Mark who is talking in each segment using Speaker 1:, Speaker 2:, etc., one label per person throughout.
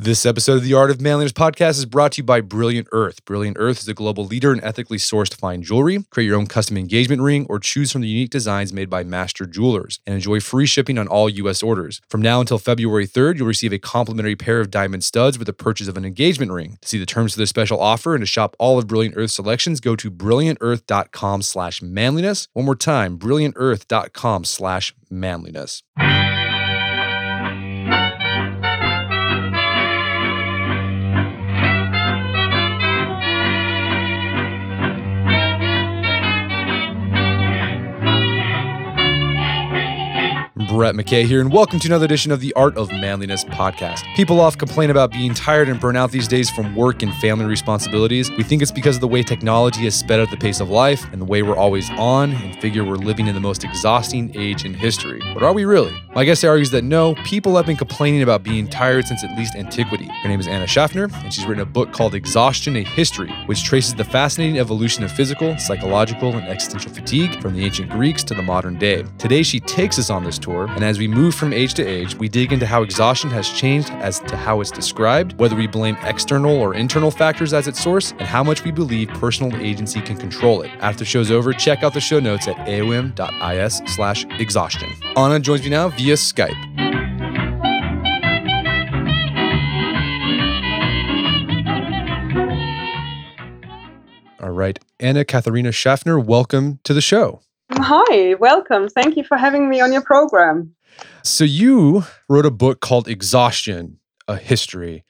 Speaker 1: This episode of the Art of Manliness podcast is brought to you by Brilliant Earth. Brilliant Earth is a global leader in ethically sourced fine jewelry. Create your own custom engagement ring or choose from the unique designs made by master jewelers and enjoy free shipping on all U.S. orders. From now until February 3rd, you'll receive a complimentary pair of diamond studs with the purchase of an engagement ring. To see the terms of this special offer and to shop all of Brilliant Earth selections, go to brilliantearth.com slash manliness. One more time, brilliantearth.com slash manliness. Brett McKay here, and welcome to another edition of the Art of Manliness podcast. People often complain about being tired and burnt out these days from work and family responsibilities. We think it's because of the way technology has sped up the pace of life and the way we're always on, and figure we're living in the most exhausting age in history. But are we really? My guest argues that no, people have been complaining about being tired since at least antiquity. Her name is Anna Schaffner, and she's written a book called Exhaustion A History, which traces the fascinating evolution of physical, psychological, and existential fatigue from the ancient Greeks to the modern day. Today, she takes us on this tour and as we move from age to age, we dig into how exhaustion has changed as to how it's described, whether we blame external or internal factors as its source, and how much we believe personal agency can control it. After the show's over, check out the show notes at aom.is slash exhaustion. Anna joins me now via Skype. All right. Anna Katharina Schaffner, welcome to the show.
Speaker 2: Hi, welcome. Thank you for having me on your program.
Speaker 1: So, you wrote a book called Exhaustion A History.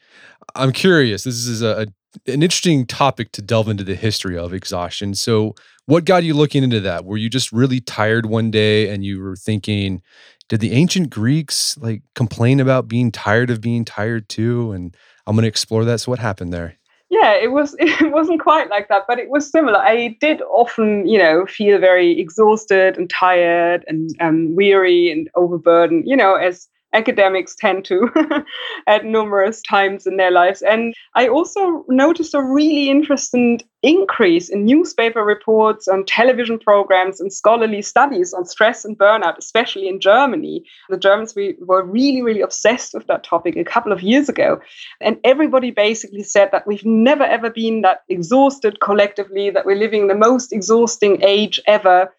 Speaker 1: I'm curious, this is a, an interesting topic to delve into the history of exhaustion. So, what got you looking into that? Were you just really tired one day and you were thinking, did the ancient Greeks like complain about being tired of being tired too? And I'm going to explore that. So, what happened there?
Speaker 2: Yeah it was it wasn't quite like that but it was similar. I did often you know feel very exhausted and tired and um, weary and overburdened you know as academics tend to at numerous times in their lives. And I also noticed a really interesting increase in newspaper reports and television programs and scholarly studies on stress and burnout, especially in Germany. The Germans we were really, really obsessed with that topic a couple of years ago. And everybody basically said that we've never ever been that exhausted collectively, that we're living the most exhausting age ever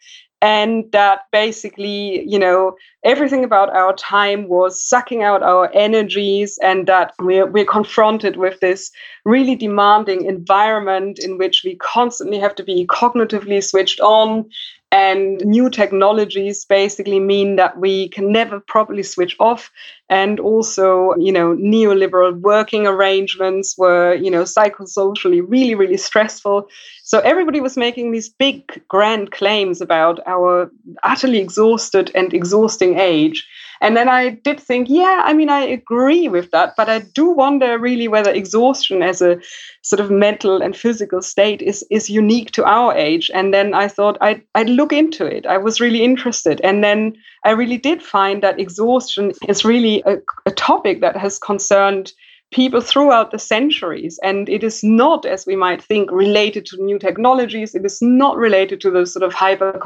Speaker 2: and that basically you know everything about our time was sucking out our energies and that we're, we're confronted with this really demanding environment in which we constantly have to be cognitively switched on and new technologies basically mean that we can never properly switch off. And also you know neoliberal working arrangements were you know psychosocially really really stressful. So everybody was making these big grand claims about our utterly exhausted and exhausting age and then I did think, yeah, I mean, I agree with that, but I do wonder really whether exhaustion as a sort of mental and physical state is is unique to our age. And then I thought I'd, I'd look into it. I was really interested. And then I really did find that exhaustion is really a, a topic that has concerned people throughout the centuries. And it is not, as we might think, related to new technologies. It is not related to the sort of hyper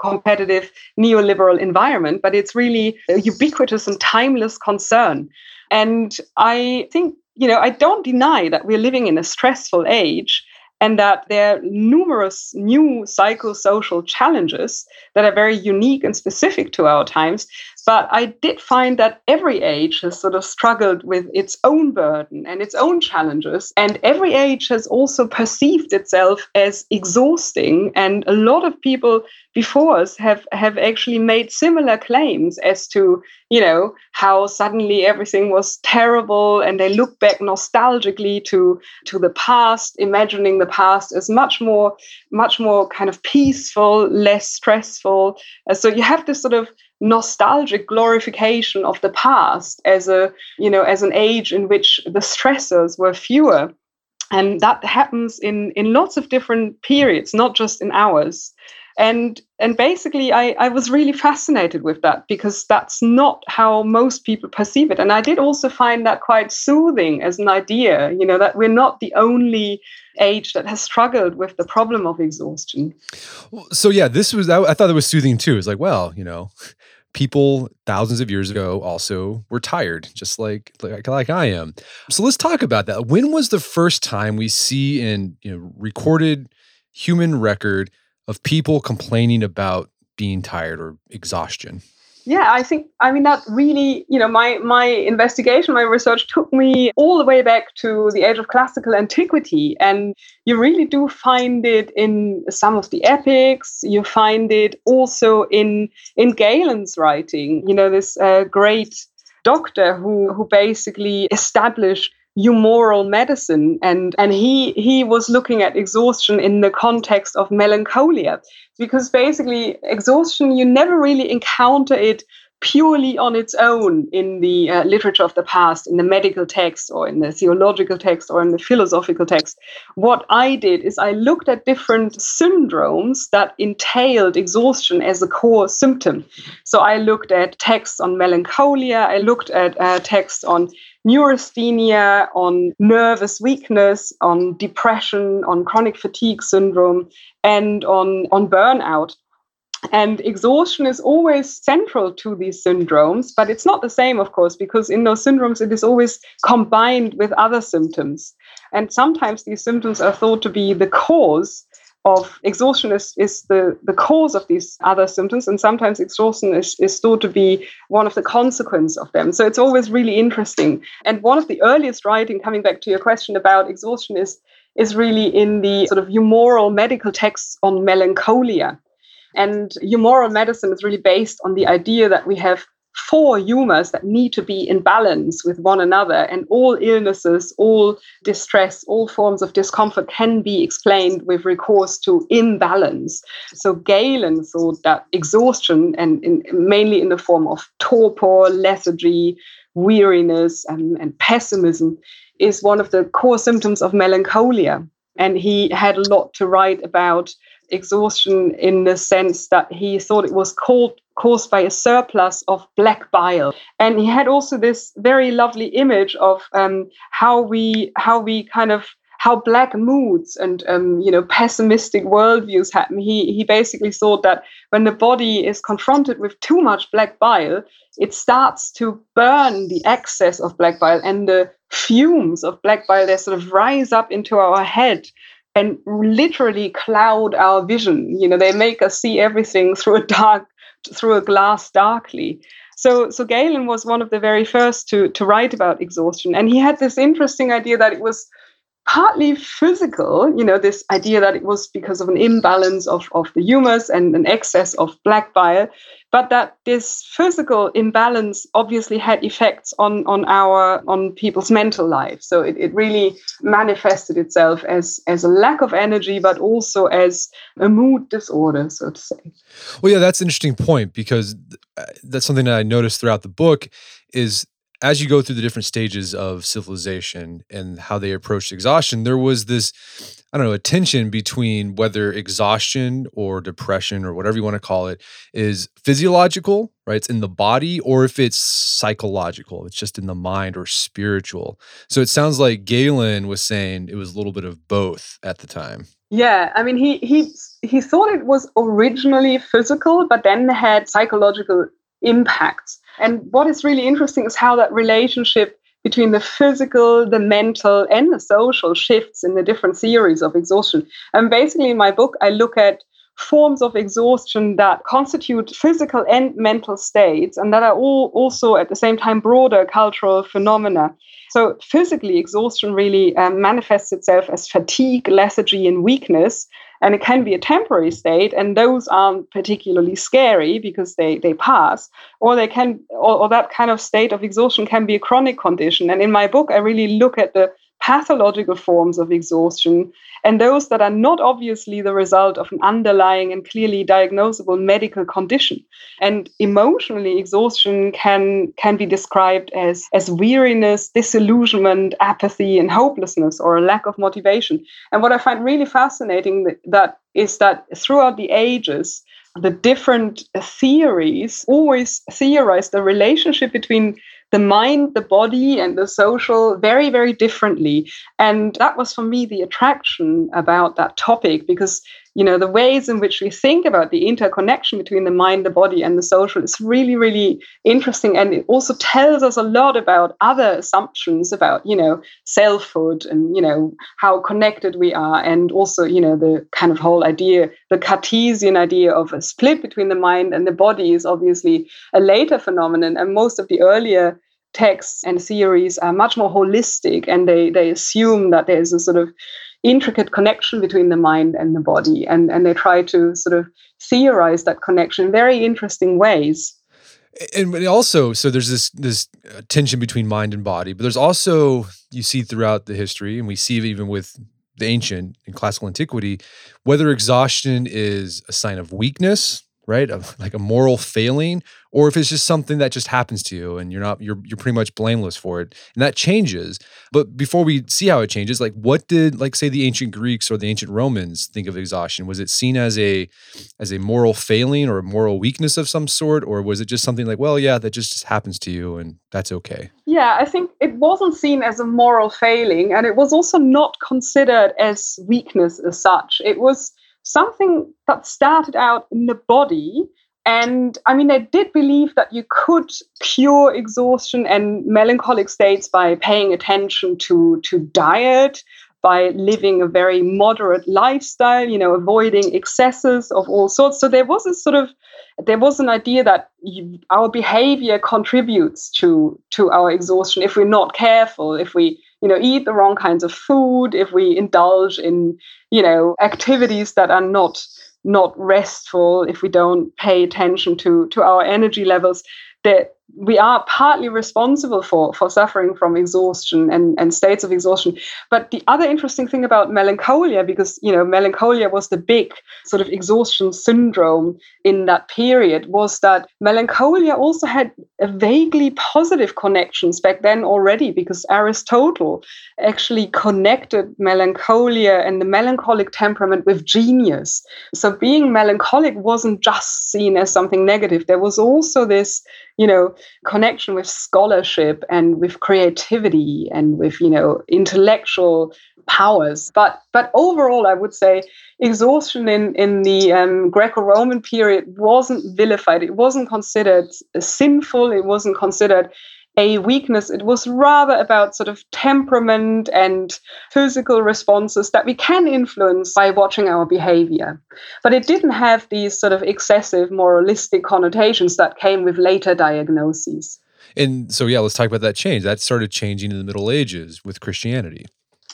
Speaker 2: competitive neoliberal environment, but it's really a ubiquitous and timeless concern. And I think, you know, I don't deny that we're living in a stressful age and that there are numerous new psychosocial challenges that are very unique and specific to our times. But I did find that every age has sort of struggled with its own burden and its own challenges. And every age has also perceived itself as exhausting. And a lot of people before us have, have actually made similar claims as to, you know, how suddenly everything was terrible. And they look back nostalgically to, to the past, imagining the past as much more, much more kind of peaceful, less stressful. Uh, so you have this sort of nostalgic glorification of the past as a you know as an age in which the stressors were fewer. And that happens in in lots of different periods not just in ours and and basically I, I was really fascinated with that because that's not how most people perceive it and i did also find that quite soothing as an idea you know that we're not the only age that has struggled with the problem of exhaustion
Speaker 1: so yeah this was i, I thought it was soothing too it's like well you know people thousands of years ago also were tired, just like, like like I am. So let's talk about that. When was the first time we see in you know recorded human record of people complaining about being tired or exhaustion?
Speaker 2: yeah i think i mean that really you know my my investigation my research took me all the way back to the age of classical antiquity. And you really do find it in some of the epics. You find it also in in galen's writing. You know this uh, great doctor who who basically established humoral medicine. And and he he was looking at exhaustion in the context of melancholia. Because basically exhaustion you never really encounter it purely on its own in the uh, literature of the past in the medical text or in the theological text or in the philosophical text what i did is i looked at different syndromes that entailed exhaustion as a core symptom. So i looked at texts on melancholia. I looked at uh, texts on neurasthenia, on nervous weakness, on depression, on chronic fatigue syndrome, and on, on burnout. And exhaustion is always central to these syndromes, but it's not the same, of course, because in those syndromes it is always combined with other symptoms. And sometimes these symptoms are thought to be the cause of exhaustion is, is the, the cause of these other symptoms, and sometimes exhaustion is, is thought to be one of the consequence of them. So it's always really interesting. And one of the earliest writing, coming back to your question about exhaustion, is, is really in the sort of humoral medical texts on melancholia. And humoral medicine is really based on the idea that we have four humors that need to be in balance with one another. And all illnesses, all distress, all forms of discomfort can be explained with recourse to imbalance. So Galen thought that exhaustion, and in, mainly in the form of torpor, lethargy, weariness, and, and pessimism, is one of the core symptoms of melancholia. And he had a lot to write about exhaustion in the sense that he thought it was called, caused by a surplus of black bile. And he had also this very lovely image of um, how we how we kind of how black moods and um, you know pessimistic worldviews happen. He he basically thought that when the body is confronted with too much black bile, it starts to burn the excess of black bile and the fumes of black bile they sort of rise up into our head and literally cloud our vision. You know, they make us see everything through a dark, through a glass darkly. So, so Galen was one of the very first to to write about exhaustion, and he had this interesting idea that it was partly physical, you know, this idea that it was because of an imbalance of, of the humors and an excess of black bile, but that this physical imbalance obviously had effects on, on our on people's mental life. So it, it really manifested itself as as a lack of energy, but also as a mood disorder, so to say.
Speaker 1: Well, yeah, that's an interesting point because uh, that's something that I noticed throughout the book is as you go through the different stages of civilization and how they approached exhaustion, there was this, I don't know, a tension between whether exhaustion or depression or whatever you want to call it is physiological, right? It's in the body, or if it's psychological, it's just in the mind or spiritual. So it sounds like Galen was saying it was a little bit of both at the time.
Speaker 2: Yeah, I mean, he he he thought it was originally physical, but then had psychological impacts. And what is really interesting is how that relationship between the physical, the mental, and the social shifts in the different theories of exhaustion. And basically, in my book, I look at forms of exhaustion that constitute physical and mental states and that are all also at the same time broader cultural phenomena. So, physically, exhaustion really um, manifests itself as fatigue, lethargy, and weakness and it can be a temporary state and those aren't particularly scary because they they pass or they can or, or, that kind of state of exhaustion can be a chronic condition. And in my book i really look at the pathological forms of exhaustion and those that are not obviously the result of an underlying and clearly diagnosable medical condition. And emotionally, exhaustion can, can be described as, as weariness, disillusionment, apathy, and hopelessness, or a lack of motivation. And what I find really fascinating that, is that throughout the ages, the different theories always theorize the relationship between the mind, the body, and the social very, very differently. And that was for me the attraction about that topic because you know the ways in which we think about the interconnection between the mind the body and the social is really really interesting and it also tells us a lot about other assumptions about you know selfhood and you know how connected we are and also you know the kind of whole idea the cartesian idea of a split between the mind and the body is obviously a later phenomenon and most of the earlier texts and theories are much more holistic and they they assume that there's a sort of intricate connection between the mind and the body. And, and they try to sort of theorize that connection in very interesting ways.
Speaker 1: And also, so there's this this uh, tension between mind and body, but there's also you see throughout the history, and we see it even with the ancient and classical antiquity, whether exhaustion is a sign of weakness right? Like a moral failing, or if it's just something that just happens to you and you're not you're you're pretty much blameless for it. And that changes. But before we see how it changes, like what did like say the ancient Greeks or the ancient Romans think of exhaustion? Was it seen as a as a moral failing or a moral weakness of some sort or was it just something like, well, yeah, that just happens to you and that's okay?
Speaker 2: Yeah, I think it wasn't seen as a moral failing and it was also not considered as weakness as such. It was something that started out in the body. And I mean, they did believe that you could cure exhaustion and melancholic states by paying attention to, to diet, by living a very moderate lifestyle, you know, avoiding excesses of all sorts. So there was a sort of there was an idea that you, our behavior contributes to to our exhaustion if we're not careful, if we you know eat the wrong kinds of food if we indulge in you know activities that are not not restful if we don't pay attention to to our energy levels that we are partly responsible for for suffering from exhaustion and, and states of exhaustion. But the other interesting thing about melancholia, because you know melancholia was the big sort of exhaustion syndrome in that period, was that melancholia also had a vaguely positive connections back then already, because Aristotle actually connected melancholia and the melancholic temperament with genius. So being melancholic wasn't just seen as something negative. There was also this you know connection with scholarship and with creativity and with you know intellectual powers. But but overall i would say exhaustion in in the um, greco-roman period wasn't vilified. It wasn't considered sinful. It wasn't considered a weakness. It was rather about sort of temperament and physical responses that we can influence by watching our behavior. But it didn't have these sort of excessive moralistic connotations that came with later diagnoses.
Speaker 1: And so, yeah, let's talk about that change. That started changing in the Middle Ages with Christianity.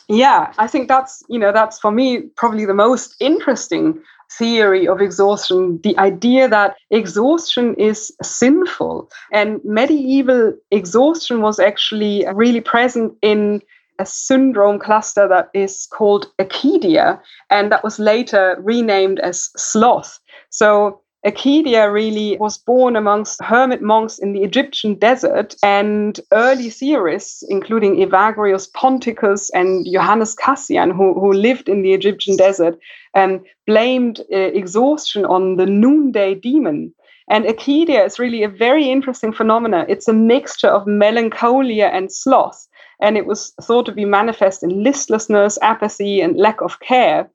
Speaker 2: Yeah, I think that's, you know, that's for me probably the most interesting theory of exhaustion, the idea that exhaustion is sinful. And medieval exhaustion was actually really present in a syndrome cluster that is called acedia, and that was later renamed as sloth. So Acedia really was born amongst hermit monks in the Egyptian desert, and early theorists, including Evagrius Ponticus and Johannes Cassian, who, who lived in the Egyptian desert, um, blamed uh, exhaustion on the noonday demon. And acedia is really a very interesting phenomenon. It's a mixture of melancholia and sloth, and it was thought to be manifest in listlessness, apathy, and lack of care.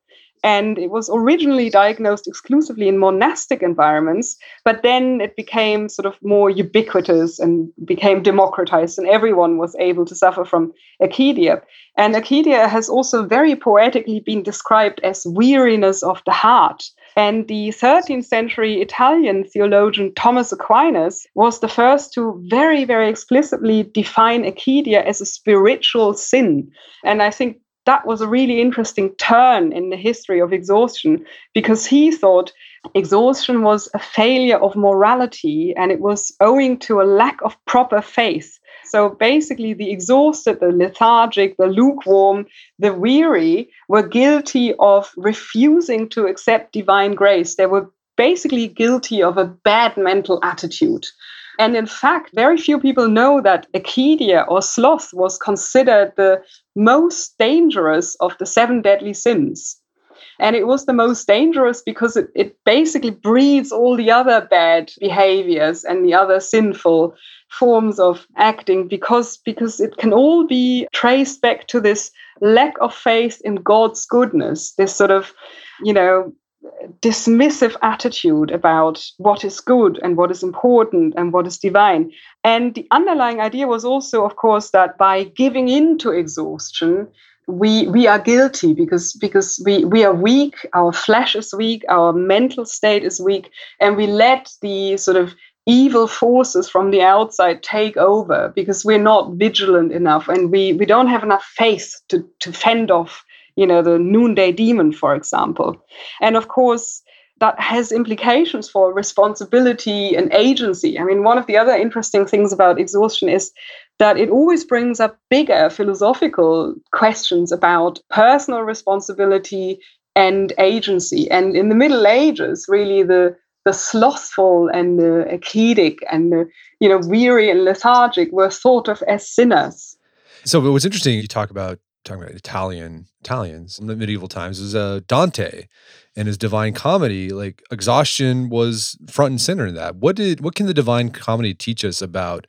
Speaker 2: And it was originally diagnosed exclusively in monastic environments, but then it became sort of more ubiquitous and became democratized, and everyone was able to suffer from acedia. And acedia has also very poetically been described as weariness of the heart. And the 13th century Italian theologian Thomas Aquinas was the first to very, very explicitly define acedia as a spiritual sin. And I think that was a really interesting turn in the history of exhaustion because he thought exhaustion was a failure of morality and it was owing to a lack of proper faith. So basically, the exhausted, the lethargic, the lukewarm, the weary were guilty of refusing to accept divine grace. They were basically guilty of a bad mental attitude. And in fact, very few people know that acedia or sloth was considered the most dangerous of the seven deadly sins. And it was the most dangerous because it, it basically breeds all the other bad behaviors and the other sinful forms of acting because, because it can all be traced back to this lack of faith in God's goodness, this sort of, you know, dismissive attitude about what is good and what is important and what is divine. And the underlying idea was also, of course, that by giving in to exhaustion, we we are guilty because because we we are weak our flesh is weak our mental state is weak and we let the sort of evil forces from the outside take over because we're not vigilant enough and we we don't have enough faith to to fend off you know the noonday demon for example and of course that has implications for responsibility and agency. I mean, one of the other interesting things about exhaustion is that it always brings up bigger philosophical questions about personal responsibility and agency. And in the Middle Ages, really the the slothful and the ascetic and the you know weary and lethargic were thought of as sinners.
Speaker 1: So, what's interesting, you talk about talking about Italian Italians in the medieval times is uh, Dante and his Divine Comedy. Like exhaustion was front and center in that. What did what can the Divine Comedy teach us about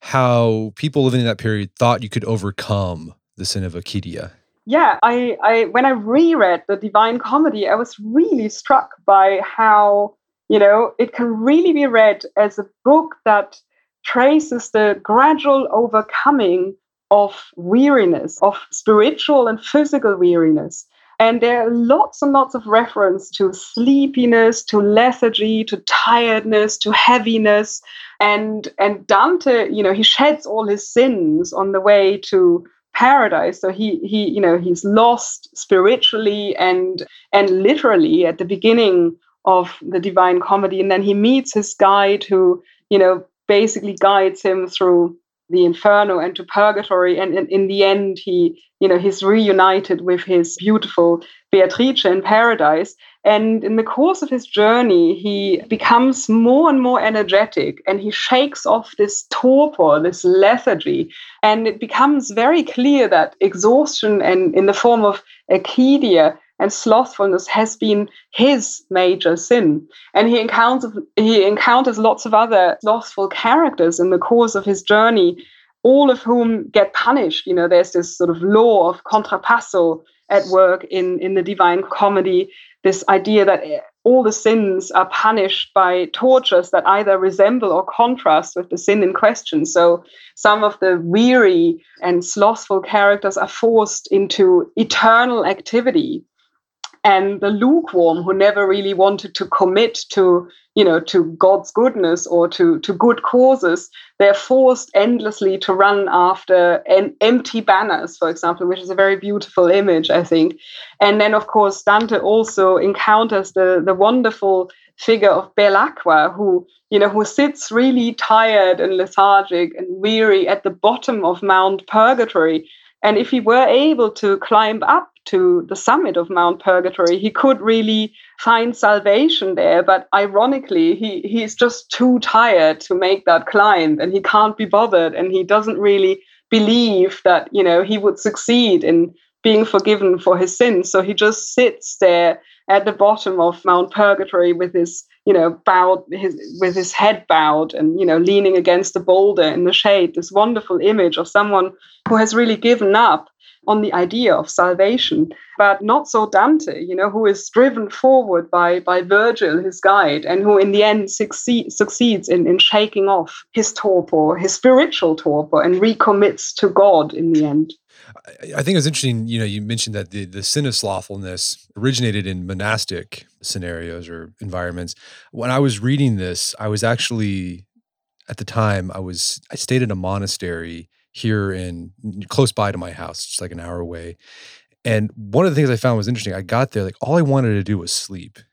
Speaker 1: how people living in that period thought you could overcome the sin of acedia?
Speaker 2: Yeah, I, I when I reread the Divine Comedy, I was really struck by how you know it can really be read as a book that traces the gradual overcoming of weariness, of spiritual and physical weariness. And there are lots and lots of reference to sleepiness, to lethargy, to tiredness, to heaviness. And and Dante, you know, he sheds all his sins on the way to paradise. So he he, you know, he's lost spiritually and and literally at the beginning of the Divine Comedy. And then he meets his guide who, you know, basically guides him through the inferno and to purgatory and, and, in the end he you know he's reunited with his beautiful beatrice in paradise. And in the course of his journey he becomes more and more energetic and he shakes off this torpor this lethargy. And it becomes very clear that exhaustion and in the form of acedia and slothfulness has been his major sin. And he encounters he encounters lots of other slothful characters in the course of his journey, all of whom get punished. You know, there's this sort of law of contrapasso at work in, in the Divine Comedy, this idea that all the sins are punished by tortures that either resemble or contrast with the sin in question. So some of the weary and slothful characters are forced into eternal activity and the lukewarm who never really wanted to commit to you know to god's goodness or to to good causes they're forced endlessly to run after en- empty banners for example which is a very beautiful image i think. And then of course dante also encounters the the wonderful figure of belacqua who you know who sits really tired and lethargic and weary at the bottom of mount purgatory and if he were able to climb up to the summit of Mount Purgatory, he could really find salvation there. But ironically, he, he's just too tired to make that climb and he can't be bothered and he doesn't really believe that, you know, he would succeed in being forgiven for his sins. So he just sits there at the bottom of Mount Purgatory with his, you know, bowed his with his head bowed and you know leaning against a boulder in the shade. This wonderful image of someone who has really given up on the idea of salvation, but not so Dante, you know, who is driven forward by, by Virgil, his guide, and who in the end succeed, succeeds in, in shaking off his torpor, his spiritual torpor, and recommits to God in the end.
Speaker 1: I think it was interesting, you know, you mentioned that the, the sin of slothfulness originated in monastic scenarios or environments. When I was reading this, I was actually, at the time, I was, I stayed in a monastery here in close by to my house, just like an hour away. And one of the things I found was interesting. I got there, like all I wanted to do was sleep.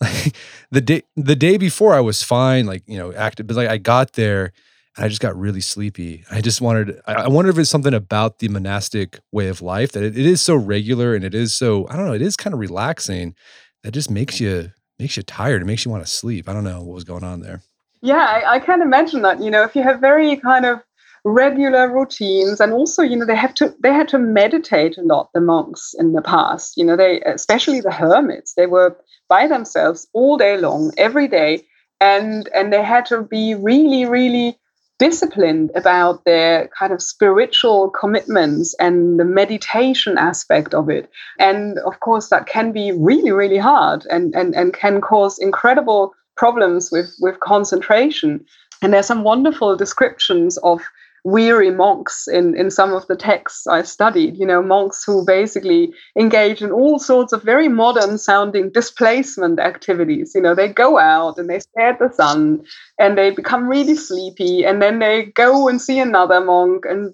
Speaker 1: Like the day the day before I was fine, like, you know, active, but like I got there I just got really sleepy. I just wanted I, wonder if it's something about the monastic way of life that it, it is so regular and it is so, I don't know, it is kind of relaxing that just makes you makes you tired. It makes you want to sleep. I don't know what was going on there.
Speaker 2: Yeah, I, I can imagine that. You know, if you have very kind of regular routines and also you know they have to they had to meditate a lot the monks in the past you know they especially the hermits they were by themselves all day long every day and and they had to be really really disciplined about their kind of spiritual commitments and the meditation aspect of it. And of course, that can be really, really hard and, and, and can cause incredible problems with, with concentration. And there's some wonderful descriptions of weary monks in, in some of the texts I studied, you know, monks who basically engage in all sorts of very modern sounding displacement activities. You know, they go out and they stare at the sun and they become really sleepy and then they go and see another monk and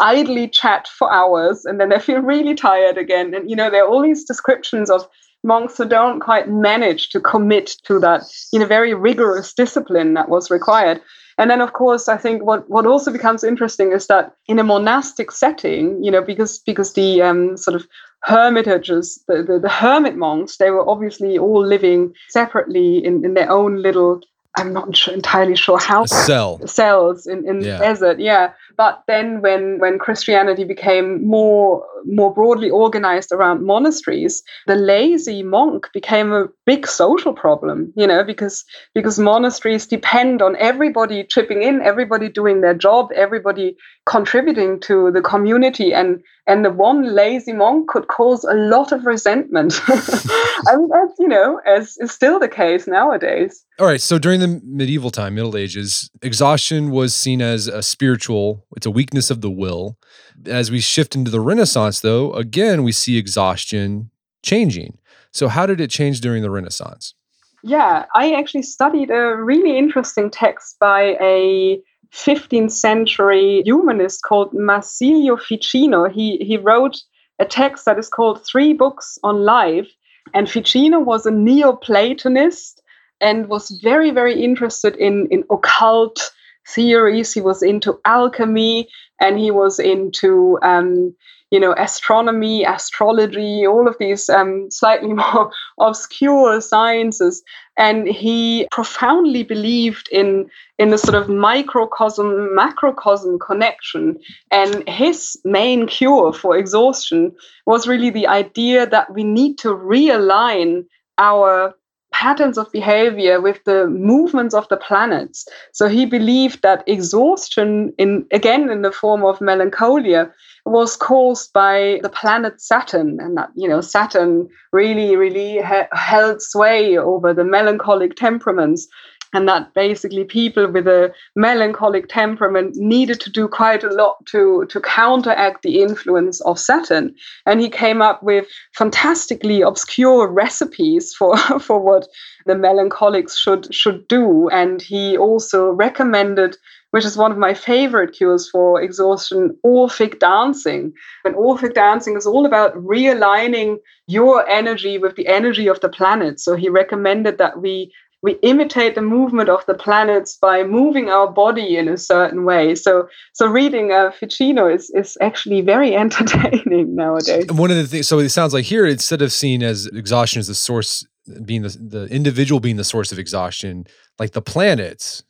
Speaker 2: idly chat for hours and then they feel really tired again. And, you know, there are all these descriptions of monks who don't quite manage to commit to that, you know, very rigorous discipline that was required. And then, of course, I think what, what also becomes interesting is that in a monastic setting, you know, because because the um, sort of hermitages, the, the, the hermit monks, they were obviously all living separately in, in their own little I'm not sure, entirely sure how
Speaker 1: cell
Speaker 2: cells in, in yeah. the desert. Yeah, but then when when Christianity became more more broadly organized around monasteries, the lazy monk became a big social problem. You know, because because monasteries depend on everybody chipping in, everybody doing their job, everybody contributing to the community, and and the one lazy monk could cause a lot of resentment. I mean, that's you know, as is still the case nowadays.
Speaker 1: All right. So during the medieval time, Middle Ages, exhaustion was seen as a spiritual. It's a weakness of the will. As we shift into the Renaissance, though, again we see exhaustion changing. So how did it change during the Renaissance?
Speaker 2: Yeah, I actually studied a really interesting text by a 15th century humanist called Marsilio Ficino. He, he wrote a text that is called Three Books on Life. And Ficino was a Neoplatonist and was very, very interested in, in occult theories. He was into alchemy and he was into um, you know, astronomy, astrology, all of these um, slightly more obscure sciences. And he profoundly believed in, in the sort of microcosm, macrocosm connection. And his main cure for exhaustion was really the idea that we need to realign our patterns of behavior with the movements of the planets. So he believed that exhaustion, in again in the form of melancholia, was caused by the planet Saturn, and that you know Saturn really, really ha- held sway over the melancholic temperaments and that basically people with a melancholic temperament needed to do quite a lot to, to counteract the influence of Saturn. And he came up with fantastically obscure recipes for, for what the melancholics should, should do. And he also recommended which is one of my favorite cures for exhaustion, Orphic dancing. And Orphic dancing is all about realigning your energy with the energy of the planet. So he recommended that we we imitate the movement of the planets by moving our body in a certain way. So, so reading uh, Ficino is is actually very entertaining nowadays.
Speaker 1: One of the things, so it sounds like here, instead of seeing as exhaustion as the source, being the the individual being the source of exhaustion, like the planets,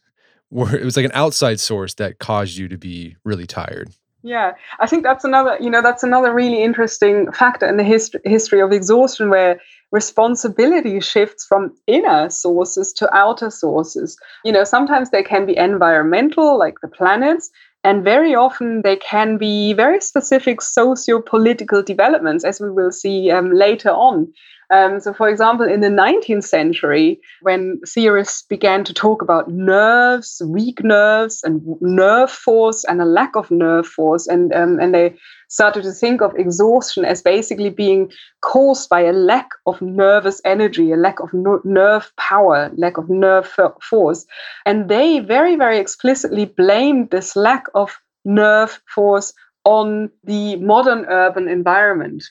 Speaker 1: it was like an outside source that caused you to be really tired.
Speaker 2: Yeah, I think that's another, you know, that's another really interesting factor in the hist- history of exhaustion where responsibility shifts from inner sources to outer sources. You know, sometimes they can be environmental, like the planets, and very often they can be very specific socio political developments, as we will see um, later on. Um, so, for example, in the 19th century, when theorists began to talk about nerves, weak nerves, and nerve force, and a lack of nerve force, and um, and they started to think of exhaustion as basically being caused by a lack of nervous energy, a lack of nerve power, lack of nerve force, and they very, very explicitly blamed this lack of nerve force on the modern urban environment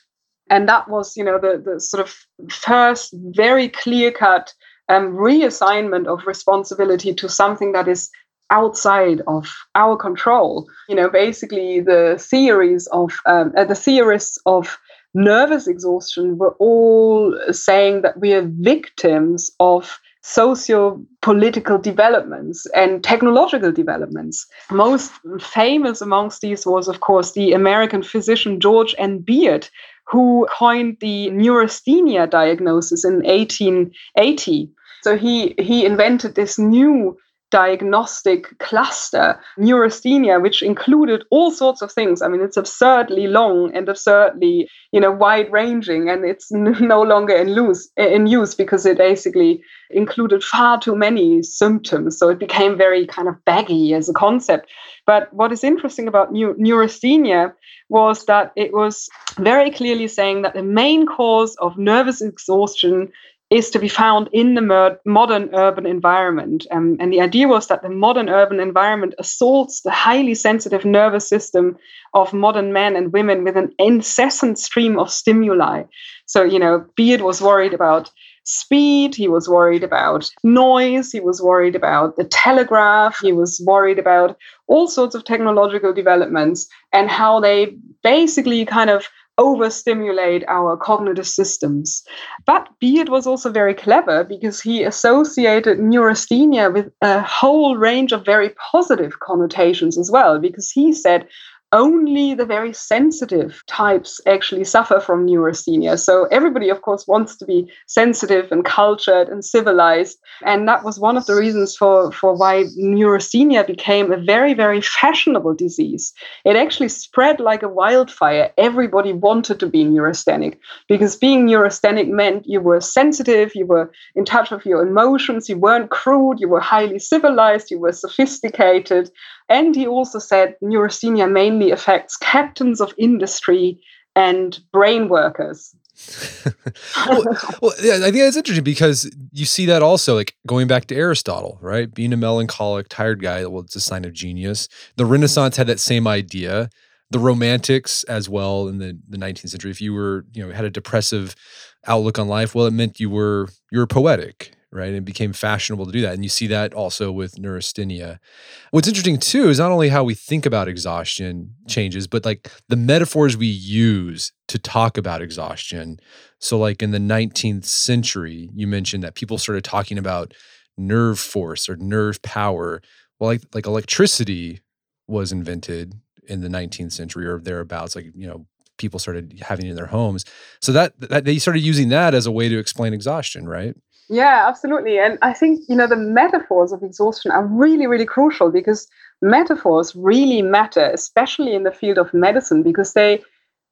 Speaker 2: and that was you know the, the sort of first very clear cut um, reassignment of responsibility to something that is outside of our control. You know basically the theories of um, uh, the theorists of nervous exhaustion were all saying that we are victims of socio-political developments and technological developments. Most famous amongst these was, of course, the American physician George M. Beard, who coined the neurasthenia diagnosis in 1880. So he, he invented this new diagnostic cluster, neurasthenia, which included all sorts of things. I mean, it's absurdly long and absurdly, you know, wide ranging, and it's no longer in use in use because it basically included far too many symptoms. So it became very kind of baggy as a concept. But what is interesting about neurasthenia was that it was very clearly saying that the main cause of nervous exhaustion is to be found in the modern urban environment. Um, and the idea was that the modern urban environment assaults the highly sensitive nervous system of modern men and women with an incessant stream of stimuli. So, you know, Beard was worried about speed, he was worried about noise, he was worried about the telegraph, he was worried about all sorts of technological developments and how they basically kind of overstimulate our cognitive systems. But Beard was also very clever because he associated neurasthenia with a whole range of very positive connotations as well, because he said only the very sensitive types actually suffer from neurasthenia. So everybody, of course, wants to be sensitive and cultured and civilized. And that was one of the reasons for, for why neurasthenia became a very, very fashionable disease. It actually spread like a wildfire. Everybody wanted to be neurasthenic because being neurasthenic meant you were sensitive, you were in touch with your emotions, you weren't crude, you were highly civilized, you were sophisticated. And he also said neurasthenia mainly affects captains of industry and brain workers.
Speaker 1: well, well, yeah, I think that's interesting because you see that also, like going back to Aristotle, right? Being a melancholic, tired guy, well, it's a sign of genius. The mm-hmm. Renaissance had that same idea. The Romantics, as well, in the, the 19th century, if you were, you know, had a depressive outlook on life, well, it meant you were you were poetic, right? And it became fashionable to do that. And you see that also with neurasthenia. What's interesting too is not only how we think about exhaustion changes, but like the metaphors we use to talk about exhaustion. So, like in the 19th century, you mentioned that people started talking about nerve force or nerve power. Well, like like electricity was invented in the 19th century or thereabouts, like you know, people started having it in their homes. So that, that they started using that as a way to explain exhaustion, right?
Speaker 2: Yeah, absolutely. And I think, you know, the metaphors of exhaustion are really, really crucial because metaphors really matter, especially in the field of medicine, because they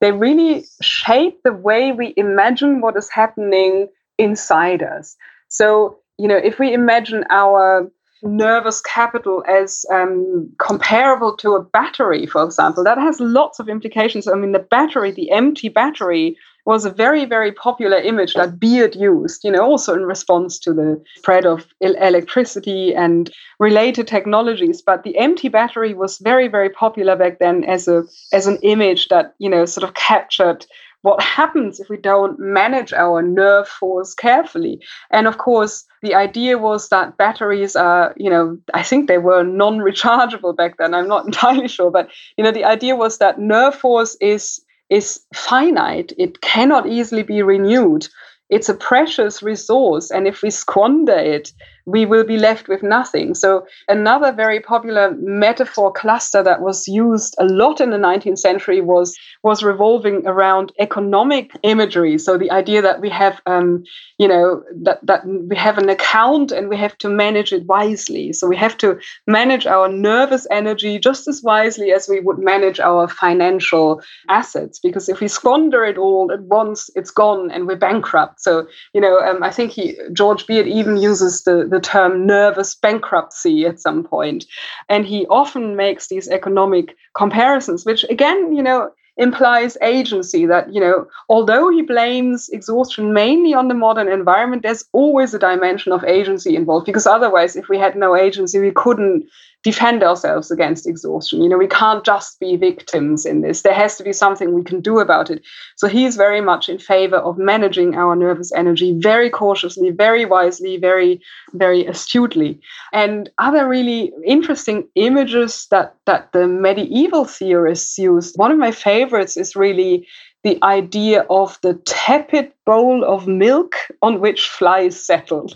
Speaker 2: they really shape the way we imagine what is happening inside us. So, you know, if we imagine our nervous capital as um, comparable to a battery, for example, that has lots of implications. I mean, the battery, the empty battery, was a very, very popular image that Beard used, you know, also in response to the spread of electricity and related technologies. But the empty battery was very, very popular back then as a as an image that, you know, sort of captured what happens if we don't manage our nerve force carefully. And of course, the idea was that batteries are, you know, I think they were non rechargeable back then. I'm not entirely sure. But, you know, the idea was that nerve force is is finite. It cannot easily be renewed. It's a precious resource and if we squander it we will be left with nothing. So, another very popular metaphor cluster that was used a lot in the 19th century was, was revolving around economic imagery. So, the idea that we have, um, you know, that, that we have an account and we have to manage it wisely. So, we have to manage our nervous energy just as wisely as we would manage our financial assets. Because if we squander it all at once, it's gone and we're bankrupt. So, you know, um, I think he, George Beard even uses the, the term nervous bankruptcy at some point. And he often makes these economic comparisons, which again, you know, implies agency that, you know, although he blames exhaustion mainly on the modern environment, there's always a dimension of agency involved because otherwise, if we had no agency, we couldn't defend ourselves against exhaustion. You know, we can't just be victims in this. There has to be something we can do about it. So he's very much in favor of managing our nervous energy very cautiously, very wisely, very, very astutely. And other really interesting images that that the medieval theorists used. One of my favorites is really the idea of the tepid bowl of milk on which flies settled.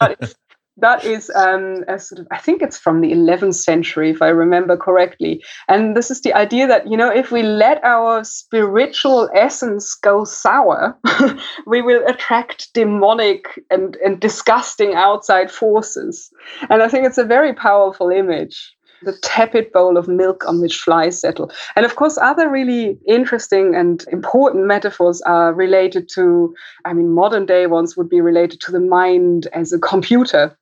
Speaker 2: that is um, a sort of, I think it's from the 11th century, if I remember correctly. And this is the idea that, you know, if we let our spiritual essence go sour, we will attract demonic and, and disgusting outside forces. And I think it's a very powerful image the tepid bowl of milk on which flies settle. And of course, other really interesting and important metaphors are related to, I mean, modern day ones would be related to the mind as a computer.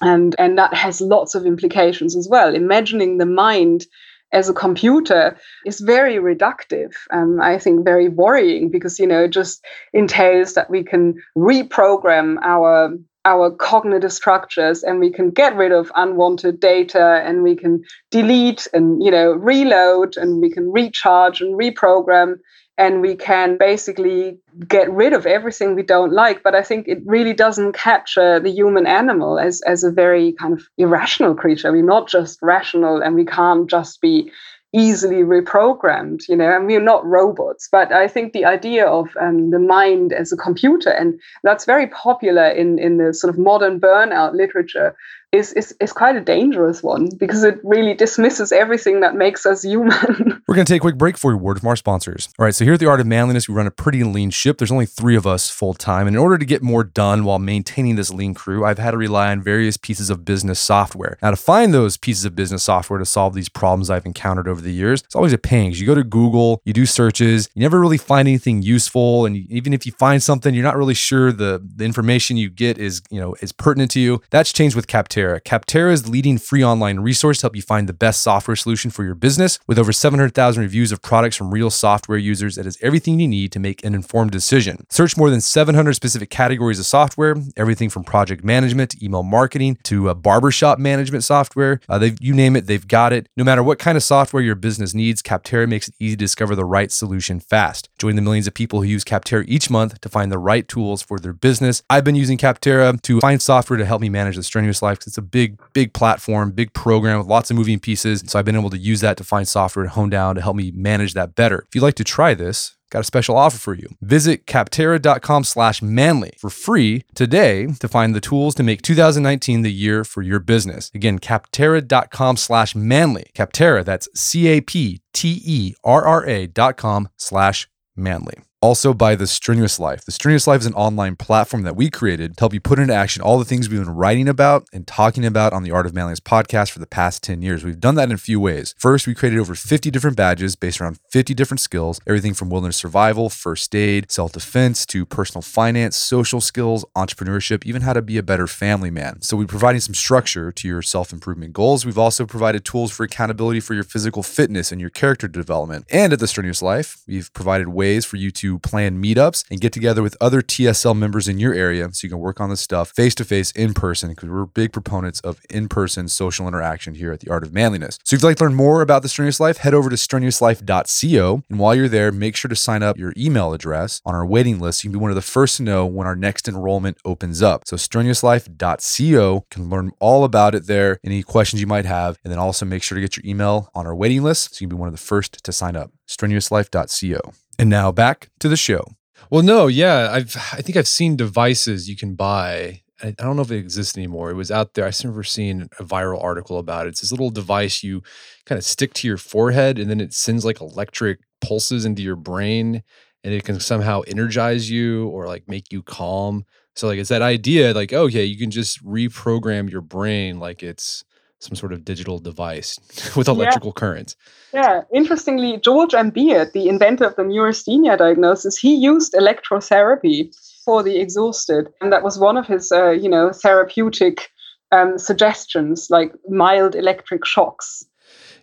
Speaker 2: And, and that has lots of implications as well. Imagining the mind as a computer is very reductive. Um, I think very worrying because you know it just entails that we can reprogram our our cognitive structures and we can get rid of unwanted data and we can delete and you know reload and we can recharge and reprogram and we can basically get rid of everything we don't like but i think it really doesn't capture the human animal as as a very kind of irrational creature we're not just rational and we can't just be easily reprogrammed, you know, and we're not robots. But I think the idea of um, the mind as a computer, and that's very popular in, in the sort of modern burnout literature, is, is, is quite a dangerous one because it really dismisses everything that makes us human.
Speaker 1: We're going to take a quick break for a word from our sponsors. All right, so here at the Art of Manliness, we run a pretty lean ship. There's only three of us full time. And in order to get more done while maintaining this lean crew, I've had to rely on various pieces of business software. Now, to find those pieces of business software to solve these problems I've encountered over the years, it's always a pain you go to Google, you do searches, you never really find anything useful. And even if you find something, you're not really sure the, the information you get is, you know, is pertinent to you. That's changed with Capterra. Capterra is the leading free online resource to help you find the best software solution for your business. With over 700,000 reviews of products from real software users, it has everything you need to make an informed decision. Search more than 700 specific categories of software, everything from project management to email marketing to uh, barbershop management software. Uh, they've, you name it, they've got it. No matter what kind of software your business needs, Capterra makes it easy to discover the right solution fast. Join the millions of people who use Capterra each month to find the right tools for their business. I've been using Capterra to find software to help me manage the strenuous life it's a big big, big platform, big program with lots of moving pieces. So I've been able to use that to find software to hone down to help me manage that better. If you'd like to try this, got a special offer for you. Visit capterra.com slash manly for free today to find the tools to make 2019 the year for your business. Again, capterra.com slash manly. Capterra, that's C-A-P-T-E-R-R-A dot com slash manly also by The Strenuous Life. The Strenuous Life is an online platform that we created to help you put into action all the things we've been writing about and talking about on the Art of Manliness podcast for the past 10 years. We've done that in a few ways. First, we created over 50 different badges based around 50 different skills, everything from wilderness survival, first aid, self defense, to personal finance, social skills, entrepreneurship, even how to be a better family man. So we're providing some structure to your self improvement goals. We've also provided tools for accountability for your physical fitness and your character development. And at The Strenuous Life, we've provided ways for you to plan meetups and get together with other TSL members in your area so you can work on this stuff face to face in person because we're big proponents of in person social interaction here at the Art of Manliness. So if you'd like to learn more about the Strenuous Life, head over to strenuouslife.co. And while you're there, make sure to sign up your email address on our waiting list so you can be one of the first to know when our next enrollment opens up. So strenuouslife.co can learn all about it there, any questions you might have, and then also make sure to get your email on our waiting list so you can be one of the first to sign up. strenuouslife.co. And now back to the show. Well, no, yeah, I've I think I've seen devices you can buy. I, don't know if it exists anymore. It was out there. I remember seeing a viral article about it. It's this little device you kind of stick to your forehead, and then it sends like electric pulses into your brain, and it can somehow energize you or like make you calm. So like it's that idea, like okay, you can just reprogram your brain like it's some sort of digital device with electrical yeah. currents.
Speaker 2: Yeah, interestingly, George M. Beard, the inventor of the neurasthenia diagnosis, he used electrotherapy for the exhausted, and that was one of his, uh, you know, therapeutic um, suggestions, like mild electric shocks.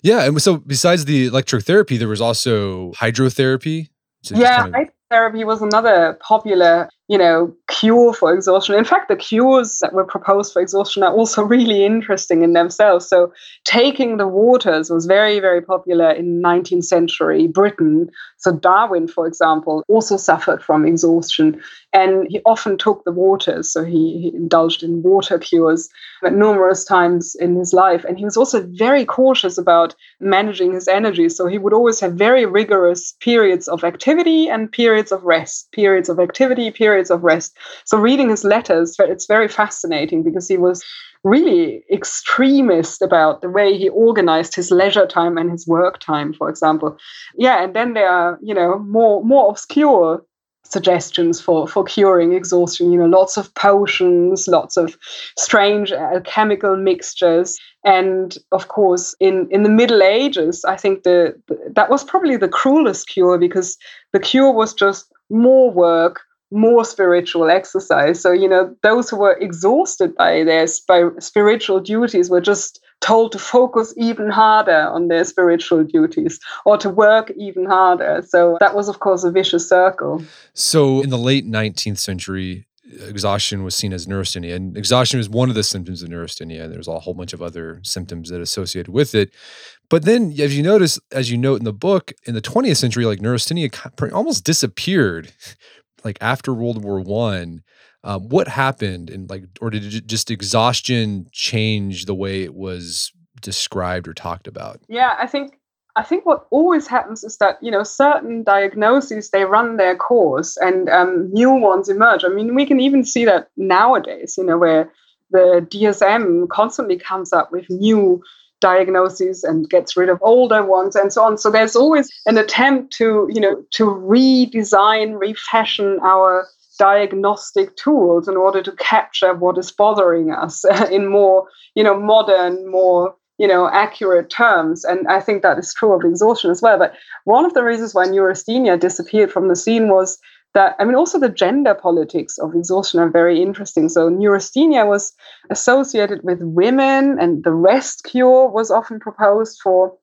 Speaker 1: Yeah, and so besides the electrotherapy, there was also hydrotherapy.
Speaker 2: So yeah, kind of- hydrotherapy was another popular you know, cure for exhaustion. In fact, the cures that were proposed for exhaustion are also really interesting in themselves. So, taking the waters was very, very popular in 19th century Britain. So, Darwin, for example, also suffered from exhaustion, and he often took the waters. So, he, he indulged in water cures at numerous times in his life. And he was also very cautious about managing his energy. So, he would always have very rigorous periods of activity and periods of rest, periods of activity, periods periods of rest. So reading his letters, it's very fascinating because he was really extremist about the way he organized his leisure time and his work time, for example. Yeah, and then there are, you know, more more obscure suggestions for for curing exhaustion you know lots of potions lots of strange alchemical mixtures and of course in in the middle ages i think the, the that was probably the cruelest cure because the cure was just more work more spiritual exercise. So, you know, those who were exhausted by their sp- spiritual duties were just told to focus even harder on their spiritual duties or to work even harder. So, that was, of course, a vicious circle.
Speaker 1: So, in the late 19th century, exhaustion was seen as neurasthenia and exhaustion was one of the symptoms of neurasthenia there's a whole bunch of other symptoms that associated with it but then as you notice as you note in the book in the 20th century like neurasthenia almost disappeared like after World War One, um, what happened and like, or did just exhaustion change the way it was described or talked about?
Speaker 2: Yeah, I think I think what always happens is that you know certain diagnoses they run their course and um, new ones emerge. I mean, we can even see that nowadays. You know, where the DSM constantly comes up with new diagnoses and gets rid of older ones and so on. So there's always an attempt to you know to redesign refashion our diagnostic tools in order to capture what is bothering us in more you know modern more you know accurate terms. And i think that is true of exhaustion as well. But one of the reasons why neurasthenia disappeared from the scene was that I mean, also the gender politics of exhaustion are very interesting. So neurasthenia was associated with women, and the rest cure was often proposed for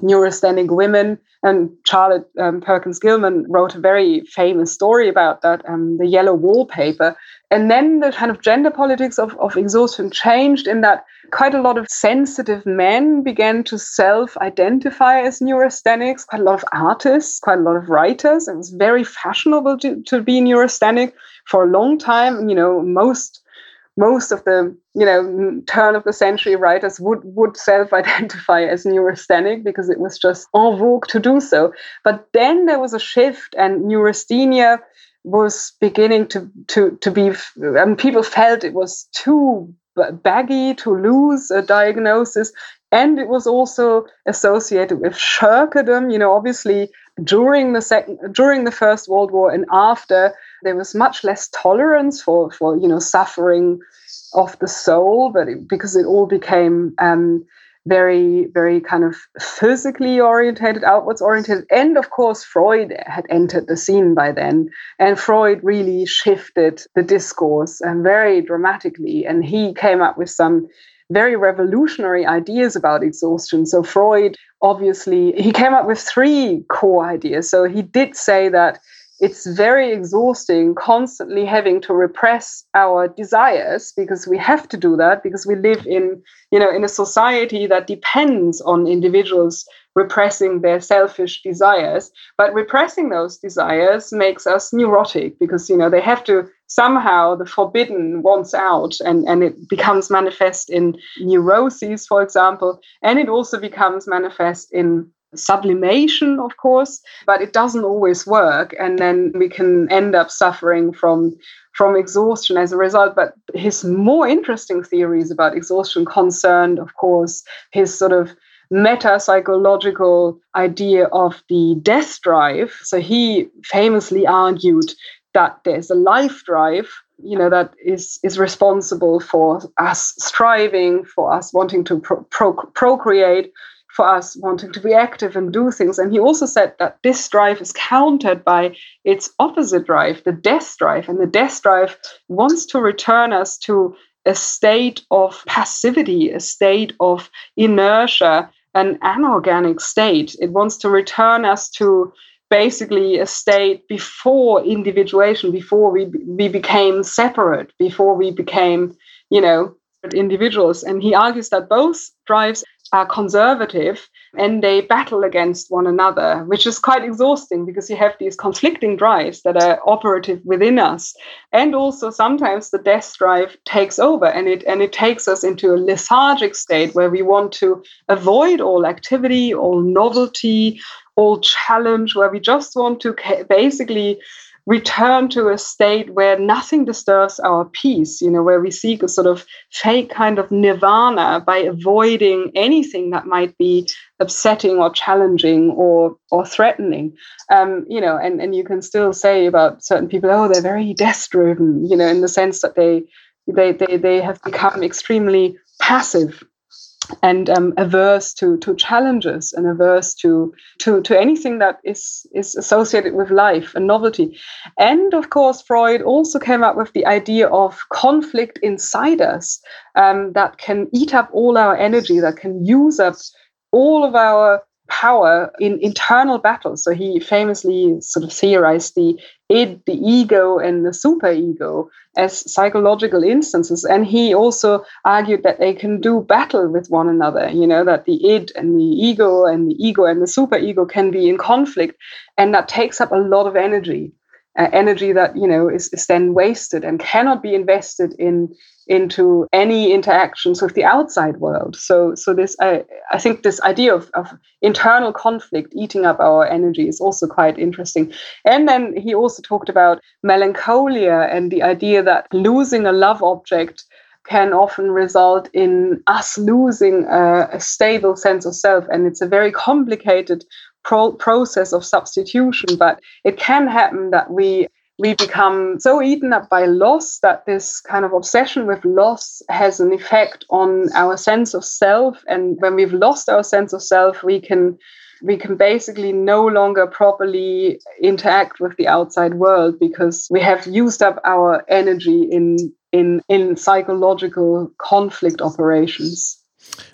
Speaker 2: neurasthenic women. And Charlotte um, Perkins Gilman wrote a very famous story about that, um, the yellow wallpaper. And then the kind of gender politics of, of exhaustion changed in that quite a lot of sensitive men began to self identify as neurasthenics, quite a lot of artists, quite a lot of writers. It was very fashionable to, to be neurasthenic for a long time. You know, most most of the you know turn of the century writers would would self-identify as neurasthenic because it was just en vogue to do so. But then there was a shift and neurasthenia was beginning to to to be and people felt it was too baggy to lose a diagnosis. And it was also associated with shirkerdom you know obviously during the second during the first world war and after there was much less tolerance for for you know suffering of the soul but it, because it all became um, very very kind of physically orientated outwards oriented and of course freud had entered the scene by then. And freud really shifted the discourse um, very dramatically. And he came up with some very revolutionary ideas about exhaustion. So Freud obviously he came up with three core ideas. So he did say that it's very exhausting constantly having to repress our desires because we have to do that because we live in you know in a society that depends on individuals repressing their selfish desires. But repressing those desires makes us neurotic because you know they have to somehow the forbidden wants out and, and it becomes manifest in neuroses for example and it also becomes manifest in sublimation, of course, but it doesn't always work. And then we can end up suffering from from exhaustion as a result. But his more interesting theories about exhaustion concerned, of course, his sort of meta psychological idea of the death drive. So he famously argued that there's a life drive you know that is is responsible for us striving for us wanting to pro- pro- procreate for us wanting to be active and do things. And he also said that this drive is countered by its opposite drive, the death drive. And the death drive wants to return us to a state of passivity, a state of inertia, an anorganic state. It wants to return us to basically a state before individuation, before we, we became separate, before we became, you know, individuals. And he argues that both drives are conservative and they battle against one another, which is quite exhausting because you have these conflicting drives that are operative within us. And also sometimes the death drive takes over and it and it takes us into a lethargic state where we want to avoid all activity, all novelty, all challenge, where we just want to basically return to a state where nothing disturbs our peace, you know, where we seek a sort of fake kind of nirvana by avoiding anything that might be upsetting or challenging or or threatening. Um, you know, and, and you can still say about certain people, oh, they're very death driven, you know, in the sense that they they they, they have become extremely passive and um, averse to to challenges and averse to to to anything that is is associated with life and novelty. And of course freud also came up with the idea of conflict inside us um, that can eat up all our energy that can use up all of our power in internal battles. So he famously sort of theorized the id, the ego, and the superego as psychological instances. And he also argued that they can do battle with one another, you know, that the id and the ego and the ego and the superego can be in conflict. And that takes up a lot of energy uh, energy that you know is, is then wasted and cannot be invested in into any interactions with the outside world so so this i i think this idea of, of internal conflict eating up our energy is also quite interesting and then he also talked about melancholia and the idea that losing a love object can often result in us losing a, a, stable sense of self. And it's a very complicated pro- process of substitution, but it can happen that we we become so eaten up by loss that this kind of obsession with loss has an effect on our sense of self. And when we've lost our sense of self we can we can basically no longer properly interact with the outside world because we have used up our energy in in in psychological conflict operations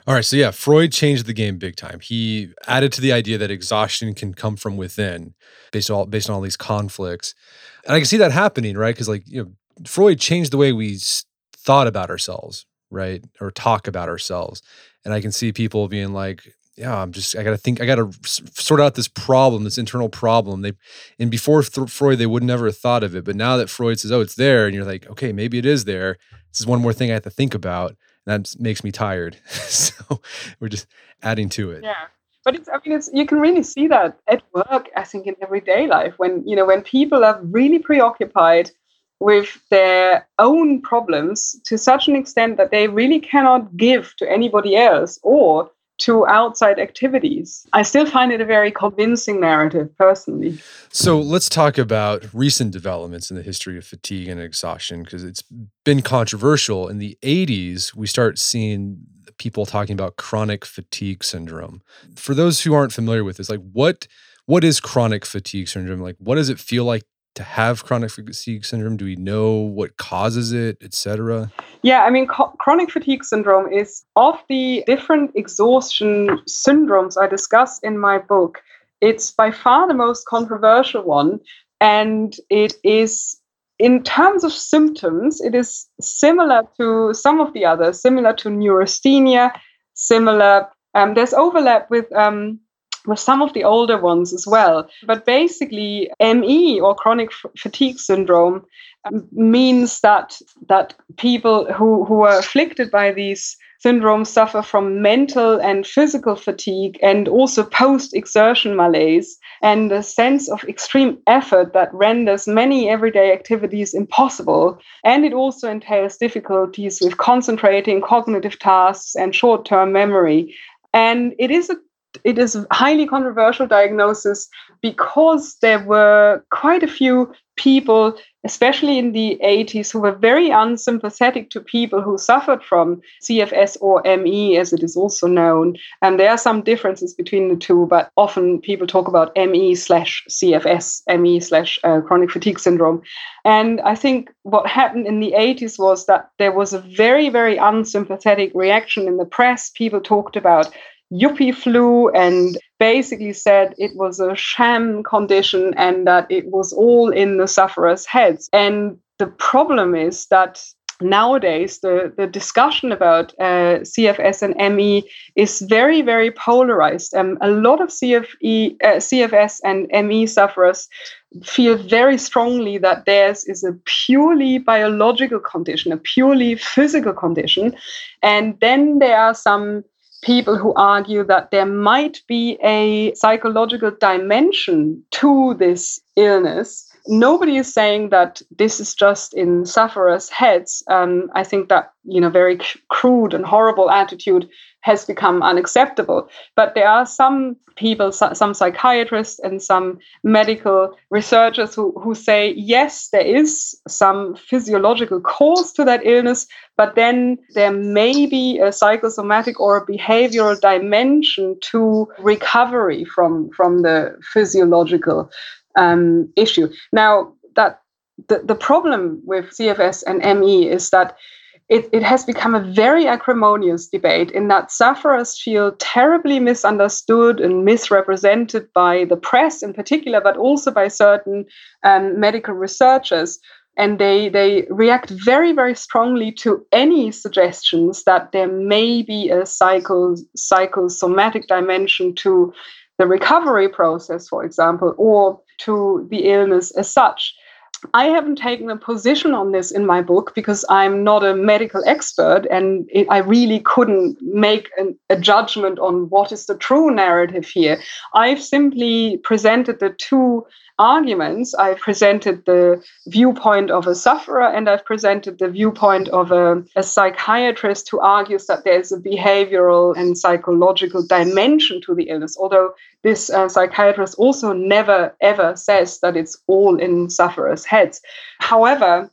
Speaker 1: all right. So, yeah, Freud changed the game big time. He added to the idea that exhaustion can come from within based on all, based on all these conflicts. And I can see that happening, right? Because, like, you know, Freud changed the way we thought about ourselves, right? Or talk about ourselves. And I can see people being like, yeah, I'm just, I got to think, I got to sort out this problem, this internal problem. They, and before th- Freud, they would never have thought of it. But now that Freud says, oh, it's there, and you're like, okay, maybe it is there. This is one more thing I have to think about that makes me tired. so we're just adding to it.
Speaker 2: Yeah. But it's, I mean, it's, you can really see that at work, I think, in everyday life when, you know, when people are really preoccupied with their own problems to such an extent that they really cannot give to anybody else or to outside activities. I still find it a very convincing narrative personally.
Speaker 1: So let's talk about recent developments in the history of fatigue and exhaustion because it's been controversial. In the 80s, we start seeing people talking about chronic fatigue syndrome. For those who aren't familiar with this, like what what is chronic fatigue syndrome? Like what does it feel like to have chronic fatigue syndrome? Do we know what causes it, etc.?
Speaker 2: Yeah, I mean, co- chronic fatigue syndrome is of the different exhaustion syndromes I discuss in my book. It's by far the most controversial one, and it is. In terms of symptoms, it is similar to some of the others, similar to neurasthenia, similar. Um, there's overlap with um, with some of the older ones as well. But basically, ME or chronic fatigue syndrome um, means that that people who, who are afflicted by these syndromes suffer from mental and physical fatigue and also post exertion malaise and a sense of extreme effort that renders many everyday activities impossible. And it also entails difficulties with concentrating cognitive tasks and short term memory. And it is a it is a highly controversial diagnosis because there were quite a few people, especially in the 80s, who were very unsympathetic to people who suffered from CFS or ME, as it is also known. And there are some differences between the two, but often people talk about ME slash CFS, ME slash uh, chronic fatigue syndrome. And I think what happened in the 80s was that there was a very, very unsympathetic reaction in the press. People talked about yuppie flu and basically said it was a sham condition and that it was all in the sufferers' heads. And the problem is that nowadays the, the discussion about uh, CFS and ME is very, very polarized. Um, a lot of CFE, uh, CFS and ME sufferers feel very strongly that theirs is a purely biological condition, a purely physical condition. And then there are some people who argue that there might be a psychological dimension to this illness nobody is saying that this is just in sufferers' heads. Um, I think that you know very crude and horrible attitude has become unacceptable. But there are some people, some psychiatrists and some medical researchers who, who say, yes, there is some physiological cause to that illness, but then there may be a psychosomatic or a behavioral dimension to recovery from, from the physiological um, issue. Now, that the, the problem with CFS and ME is that it, it has become a very acrimonious debate in that sufferers feel terribly misunderstood and misrepresented by the press in particular, but also by certain um, medical researchers. And they, they react very, very strongly to any suggestions that there may be a psycho, psychosomatic dimension to the recovery process, for example, or to the illness as such. I haven't taken a position on this in my book because I'm not a medical expert and it, I really couldn't make an, a judgment on what is the true narrative here. I've simply presented the two arguments. I've presented the viewpoint of a sufferer and I've presented the viewpoint of a, a psychiatrist who argues that there's a behavioral and psychological dimension to the illness, although this uh, psychiatrist also never ever says that it's all in sufferers' heads. However,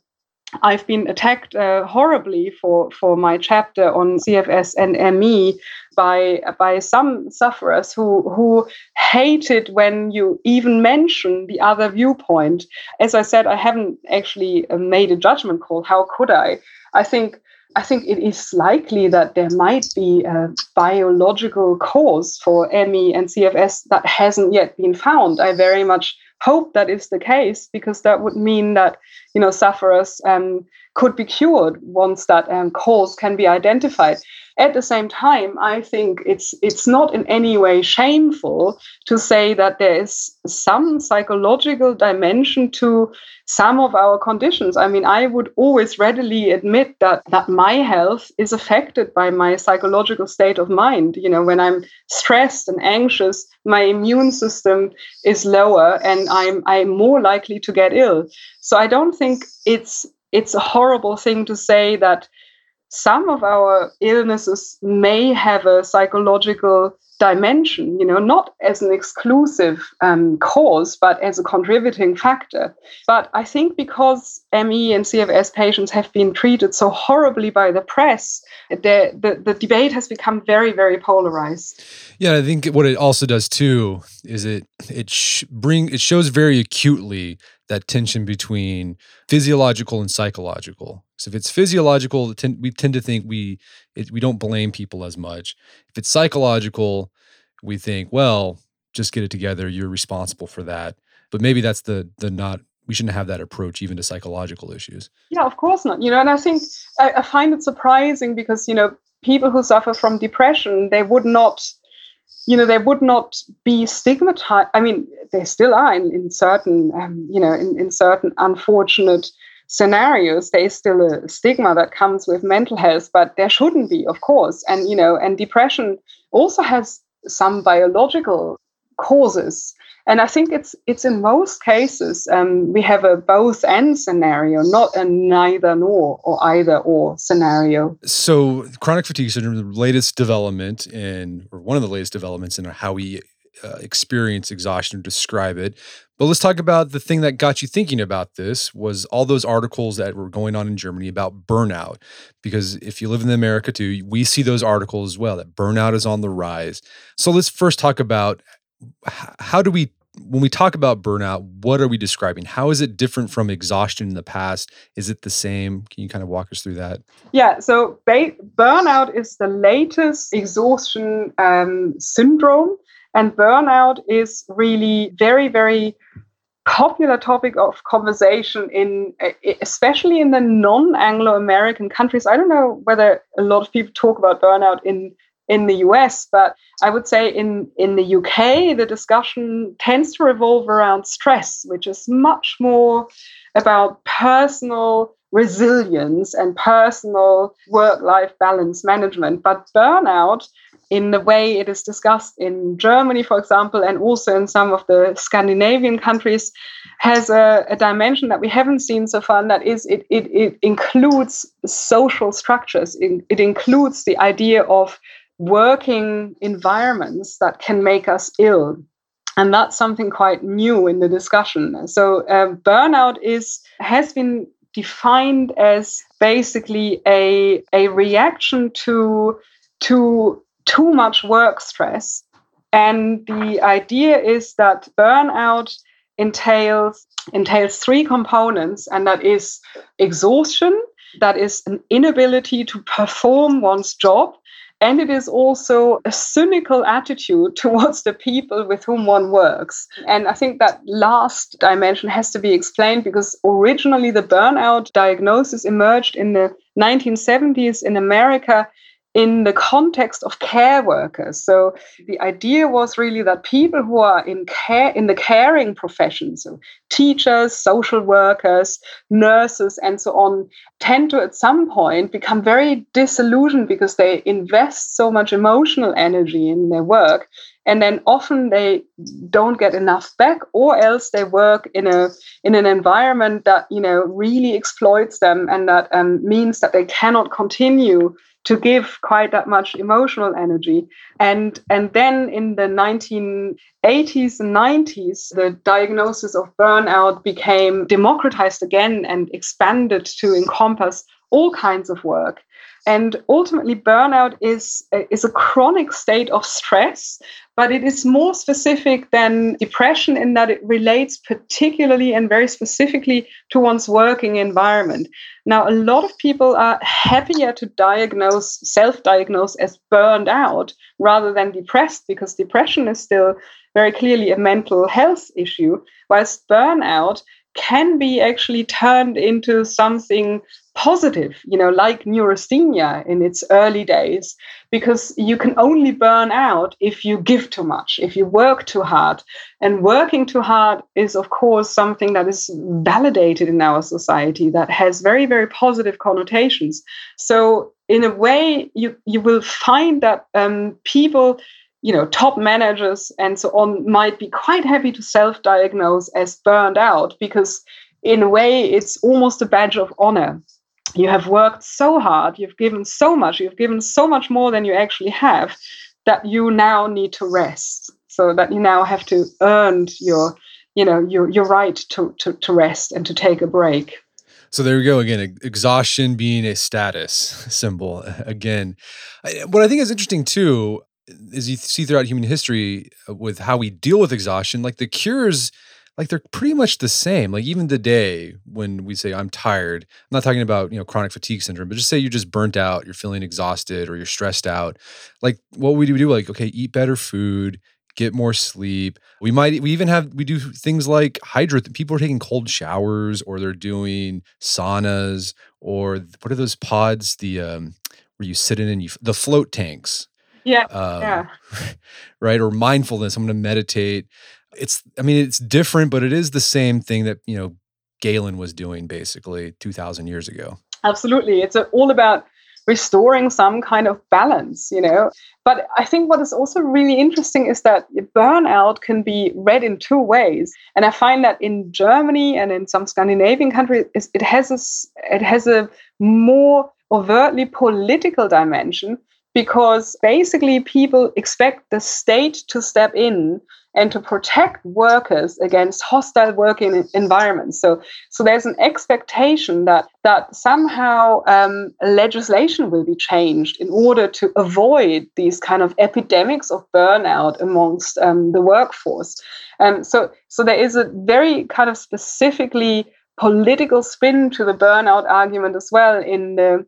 Speaker 2: I've been attacked uh, horribly for, for my chapter on CFS and ME by by some sufferers who who hate it when you even mention the other viewpoint. As I said, I haven't actually uh, made a judgment call. How could I? I think I think it is likely that there might be a biological cause for ME and CFS that hasn't yet been found. I very much hope that is the case because that would mean that you know sufferers um, could be cured once that um, cause can be identified. At the same time, I think it's it's not in any way shameful to say that there is some psychological dimension to some of our conditions. I mean, I would always readily admit that that my health is affected by my psychological state of mind. You know, when I'm stressed and anxious, my immune system is lower and I'm I'm more likely to get ill. So I don't think it's it's a horrible thing to say that some of our illnesses may have a psychological dimension, you know, not as an exclusive um, cause, but as a contributing factor. But I think because ME and CFS patients have been treated so horribly by the press, the, the, the debate has become very, very polarized.
Speaker 1: Yeah, I think what it also does too is it it sh- bring it shows very acutely that tension between physiological and psychological. So if it's physiological, we tend to think we it, we don't blame people as much. If it's psychological, we think, well, just get it together. You're responsible for that. But maybe that's the the not. We shouldn't have that approach even to psychological issues.
Speaker 2: Yeah, of course not. You know, and I think I, I find it surprising because you know people who suffer from depression they would not you know, they would not be stigmatized. I mean, they still are in, in certain, um, you know, in, in certain unfortunate scenarios. There's still a stigma that comes with mental health, but there shouldn't be, of course. And, you know, and depression also has some biological causes and I think it's it's in most cases um, we have a both and scenario, not a neither nor or either or scenario.
Speaker 1: So chronic fatigue syndrome, the latest development in, or one of the latest developments in how we uh, experience exhaustion, or describe it. But let's talk about the thing that got you thinking about this was all those articles that were going on in Germany about burnout. Because if you live in America too, we see those articles as well that burnout is on the rise. So let's first talk about how do we when we talk about burnout, what are we describing? How is it different from exhaustion in the past? Is it the same? Can you kind of walk us through that?
Speaker 2: Yeah, so ba- burnout is the latest exhaustion um, syndrome, and burnout is really very, very popular topic of conversation in especially in the non-anglo-american countries i don't know whether a lot of people talk about burnout in in the US, but I would say in, in the UK, the discussion tends to revolve around stress, which is much more about personal resilience and personal work life balance management. But burnout, in the way it is discussed in Germany, for example, and also in some of the Scandinavian countries, has a, a dimension that we haven't seen so far, and that is it, it, it includes social structures, it, it includes the idea of working environments that can make us ill. And that's something quite new in the discussion. So um, burnout is has been defined as basically a, a reaction to to too much work stress. And the idea is that burnout entails entails three components and that is exhaustion that is an inability to perform one's job and it is also a cynical attitude towards the people with whom one works. And I think that last dimension has to be explained because originally the burnout diagnosis emerged in the 1970s in America in the context of care workers. So the idea was really that people who are in care in the caring professions, so teachers, social workers, nurses, and so on, tend to at some point become very disillusioned because they invest so much emotional energy in their work. And then often they don't get enough back, or else they work in a in an environment that you know really exploits them, and that um, means that they cannot continue to give quite that much emotional energy. And, and then in the 1980s and 90s, the diagnosis of burnout became democratized again and expanded to encompass all kinds of work. And ultimately, burnout is, is a chronic state of stress, but it is more specific than depression in that it relates particularly and very specifically to one's working environment. Now, a lot of people are happier to diagnose, self diagnose as burned out rather than depressed because depression is still very clearly a mental health issue, whilst burnout can be actually turned into something positive, you know, like neurasthenia in its early days, because you can only burn out if you give too much, if you work too hard. And working too hard is, of course, something that is validated in our society that has very, very positive connotations. So, in a way, you, you will find that um, people you know, top managers and so on might be quite happy to self-diagnose as burned out because in a way it's almost a badge of honor. You have worked so hard, you've given so much, you've given so much more than you actually have that you now need to rest. So that you now have to earn your, you know, your your right to to, to rest and to take a break.
Speaker 1: So there we go again. Exhaustion being a status symbol again. What I think is interesting too is you see throughout human history uh, with how we deal with exhaustion, like the cures, like they're pretty much the same. Like even today, when we say I'm tired, I'm not talking about you know chronic fatigue syndrome, but just say you're just burnt out, you're feeling exhausted, or you're stressed out. Like what we do, we do like okay, eat better food, get more sleep. We might we even have we do things like hydrate. People are taking cold showers, or they're doing saunas, or what are those pods? The um, where you sit in and you the float tanks
Speaker 2: yeah. Um, yeah.
Speaker 1: Right. Or mindfulness. I'm going to meditate. It's, I mean, it's different, but it is the same thing that, you know, Galen was doing basically 2000 years ago.
Speaker 2: Absolutely. It's all about restoring some kind of balance, you know. But I think what is also really interesting is that burnout can be read in two ways. And I find that in Germany and in some Scandinavian countries, it has a, it has a more overtly political dimension because basically people expect the state to step in and to protect workers against hostile working environments. So, so there's an expectation that that somehow um, legislation will be changed in order to avoid these kind of epidemics of burnout amongst um, the workforce. And so, so there is a very kind of specifically political spin to the burnout argument as well in the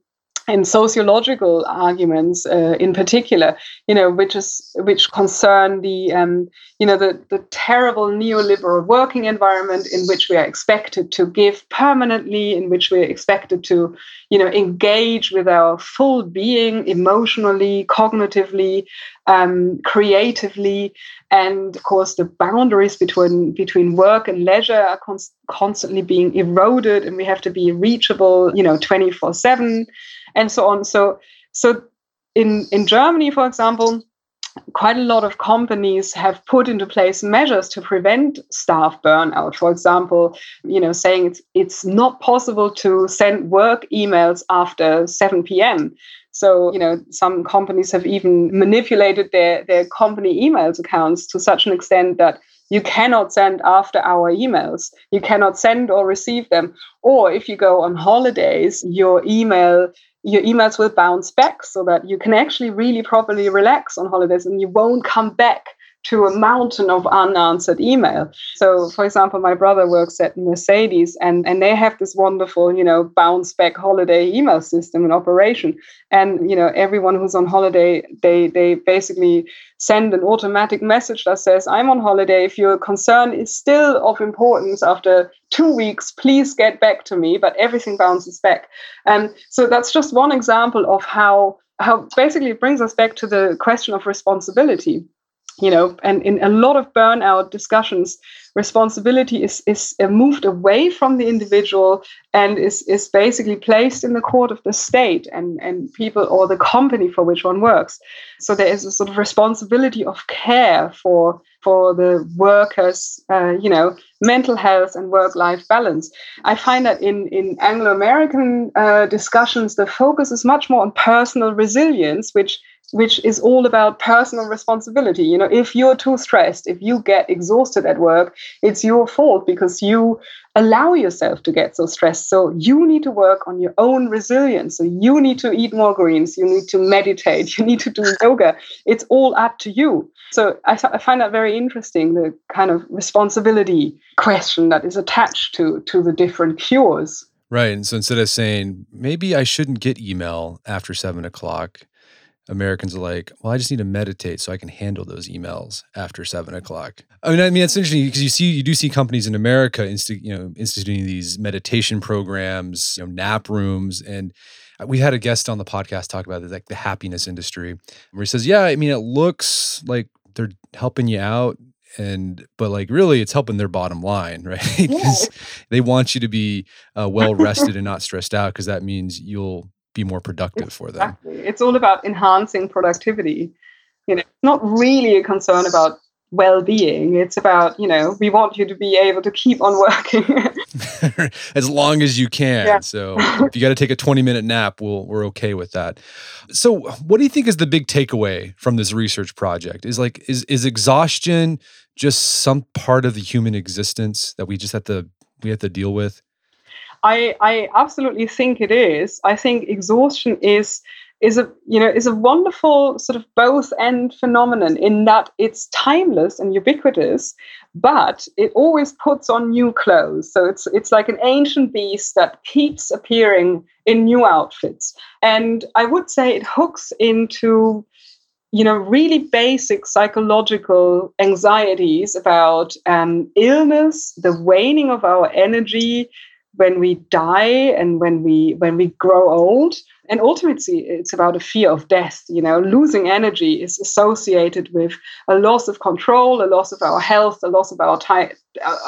Speaker 2: and sociological arguments uh, in particular you know which is which concern the um, you know the, the terrible neoliberal working environment in which we are expected to give permanently in which we're expected to you know engage with our full being emotionally cognitively um, creatively. And of course the boundaries between between work and leisure are constantly being eroded and we have to be reachable, you know, 24 7 and so on. So, so in, in Germany, for example, quite a lot of companies have put into place measures to prevent staff burnout. For example you know saying it's it's not possible to send work emails after 7 p.m so you know some companies have even manipulated their their company emails accounts to such an extent that you cannot send after hour emails. You cannot send or receive them. Or if you go on holidays your email your emails will bounce back so that you can actually really properly relax on holidays and you won't come back to a mountain of unanswered email. So, for example, my brother works at Mercedes and, and they have this wonderful, you know, bounce back holiday email system in operation. And, you know, everyone who's on holiday, they, they basically send an automatic message that says, I'm on holiday. If your concern is still of importance after two weeks, please get back to me. But everything bounces back. And so that's just one example of how how basically it brings us back to the question of responsibility you know and in a lot of burnout discussions responsibility is is uh, moved away from the individual and is is basically placed in the court of the state and and people or the company for which one works. So there is a sort of responsibility of care for for the workers uh, you know mental health and work life balance. I find that in in anglo american uh, discussions the focus is much more on personal resilience which which is all about personal responsibility. You know, if you're too stressed, if you get exhausted at work, it's your fault because you allow yourself to get so stressed. So you need to work on your own resilience. So you need to eat more greens, you need to meditate, you need to do yoga. It's all up to you. So I, I find that very interesting, the kind of responsibility question that is attached to, to the different cures.
Speaker 1: Right. And so instead of saying, maybe I shouldn't get email after seven o'clock, Americans are like, well, I just need to meditate so I can handle those emails after seven o'clock. I mean, I mean, it's interesting because you see, you do see companies in America, insti- you know, instituting these meditation programs, you know, nap rooms, and we had a guest on the podcast talk about like the happiness industry, where he says, yeah, I mean, it looks like they're helping you out, and but like really, it's helping their bottom line, right? Because yeah. they want you to be uh, well rested and not stressed out, because that means you'll be more productive for them.
Speaker 2: It's all about enhancing productivity. You know, it's not really a concern about well-being. It's about, you know, we want you to be able to keep on working.
Speaker 1: as long as you can. Yeah. So if you got to take a 20 minute nap, we'll, we're okay with that. So what do you think is the big takeaway from this research project? Is like, is, is exhaustion just some part of the human existence that we just have to, we have to deal with?
Speaker 2: I, I absolutely think it is. I think exhaustion is is a you know is a wonderful sort of both end phenomenon in that it's timeless and ubiquitous but it always puts on new clothes so it's it's like an ancient beast that keeps appearing in new outfits and i would say it hooks into you know really basic psychological anxieties about um, illness the waning of our energy when we die and when we when we grow old. And ultimately it's about a fear of death you know. Losing energy is associated with a loss of control a loss of our health a loss of our time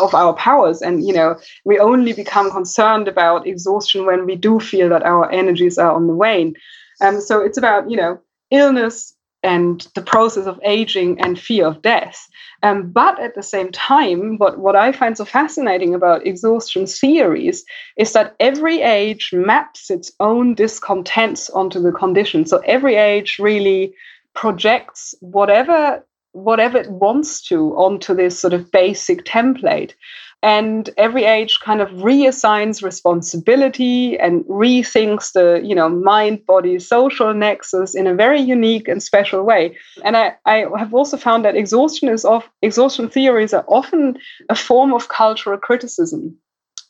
Speaker 2: of our powers. And you know we only become concerned about exhaustion when we do feel that our energies are on the wane. Um, so it's about you know illness and the process of aging and fear of death. Um, but at the same time, what, what I find so fascinating about exhaustion theories is that every age maps its own discontents onto the condition. So every age really projects whatever whatever it wants to onto this sort of basic template and every age kind of reassigns responsibility and rethinks the you know mind body social nexus in a very unique and special way. And I, I have also found that exhaustion is of exhaustion theories are often a form of cultural criticism.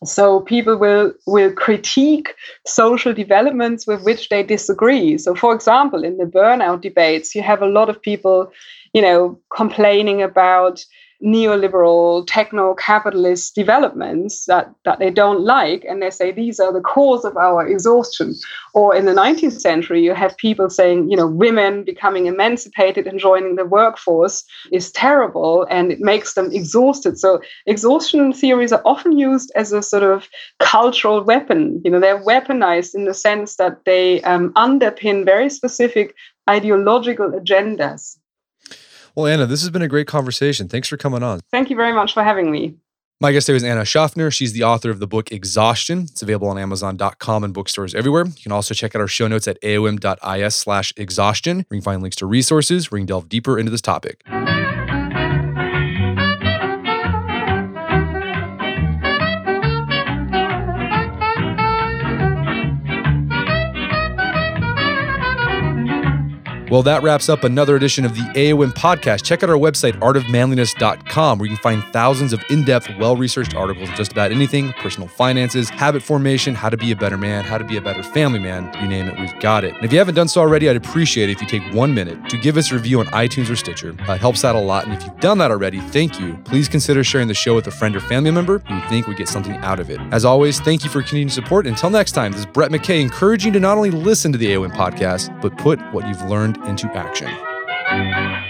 Speaker 2: So people will will critique social developments with which they disagree. So for example in the burnout debates you have a lot of people you know complaining about neoliberal techno-capitalist developments that, that they don't like and they say these are the cause of our exhaustion. Or in the 19th century you have people saying you know women becoming emancipated and joining the workforce is terrible and it makes them exhausted. So exhaustion theories are often used as a sort of cultural weapon. You know they're weaponized in the sense that they um, underpin very specific ideological agendas
Speaker 1: well, Anna, this has been a great conversation. Thanks for coming on.
Speaker 2: Thank you very much for having me.
Speaker 1: My guest today was Anna Schaffner. She's the author of the book Exhaustion. It's available on Amazon.com and bookstores everywhere. You can also check out our show notes at aom.is slash exhaustion, where you can find links to resources where you can delve deeper into this topic. Well, that wraps up another edition of the AOM podcast. Check out our website, artofmanliness.com, where you can find thousands of in depth, well researched articles on just about anything personal finances, habit formation, how to be a better man, how to be a better family man. You name it, we've got it. And if you haven't done so already, I'd appreciate it if you take one minute to give us a review on iTunes or Stitcher. Uh, it helps out a lot. And if you've done that already, thank you. Please consider sharing the show with a friend or family member who you think would get something out of it. As always, thank you for continued support. Until next time, this is Brett McKay encouraging you to not only listen to the AOM podcast, but put what you've learned into action.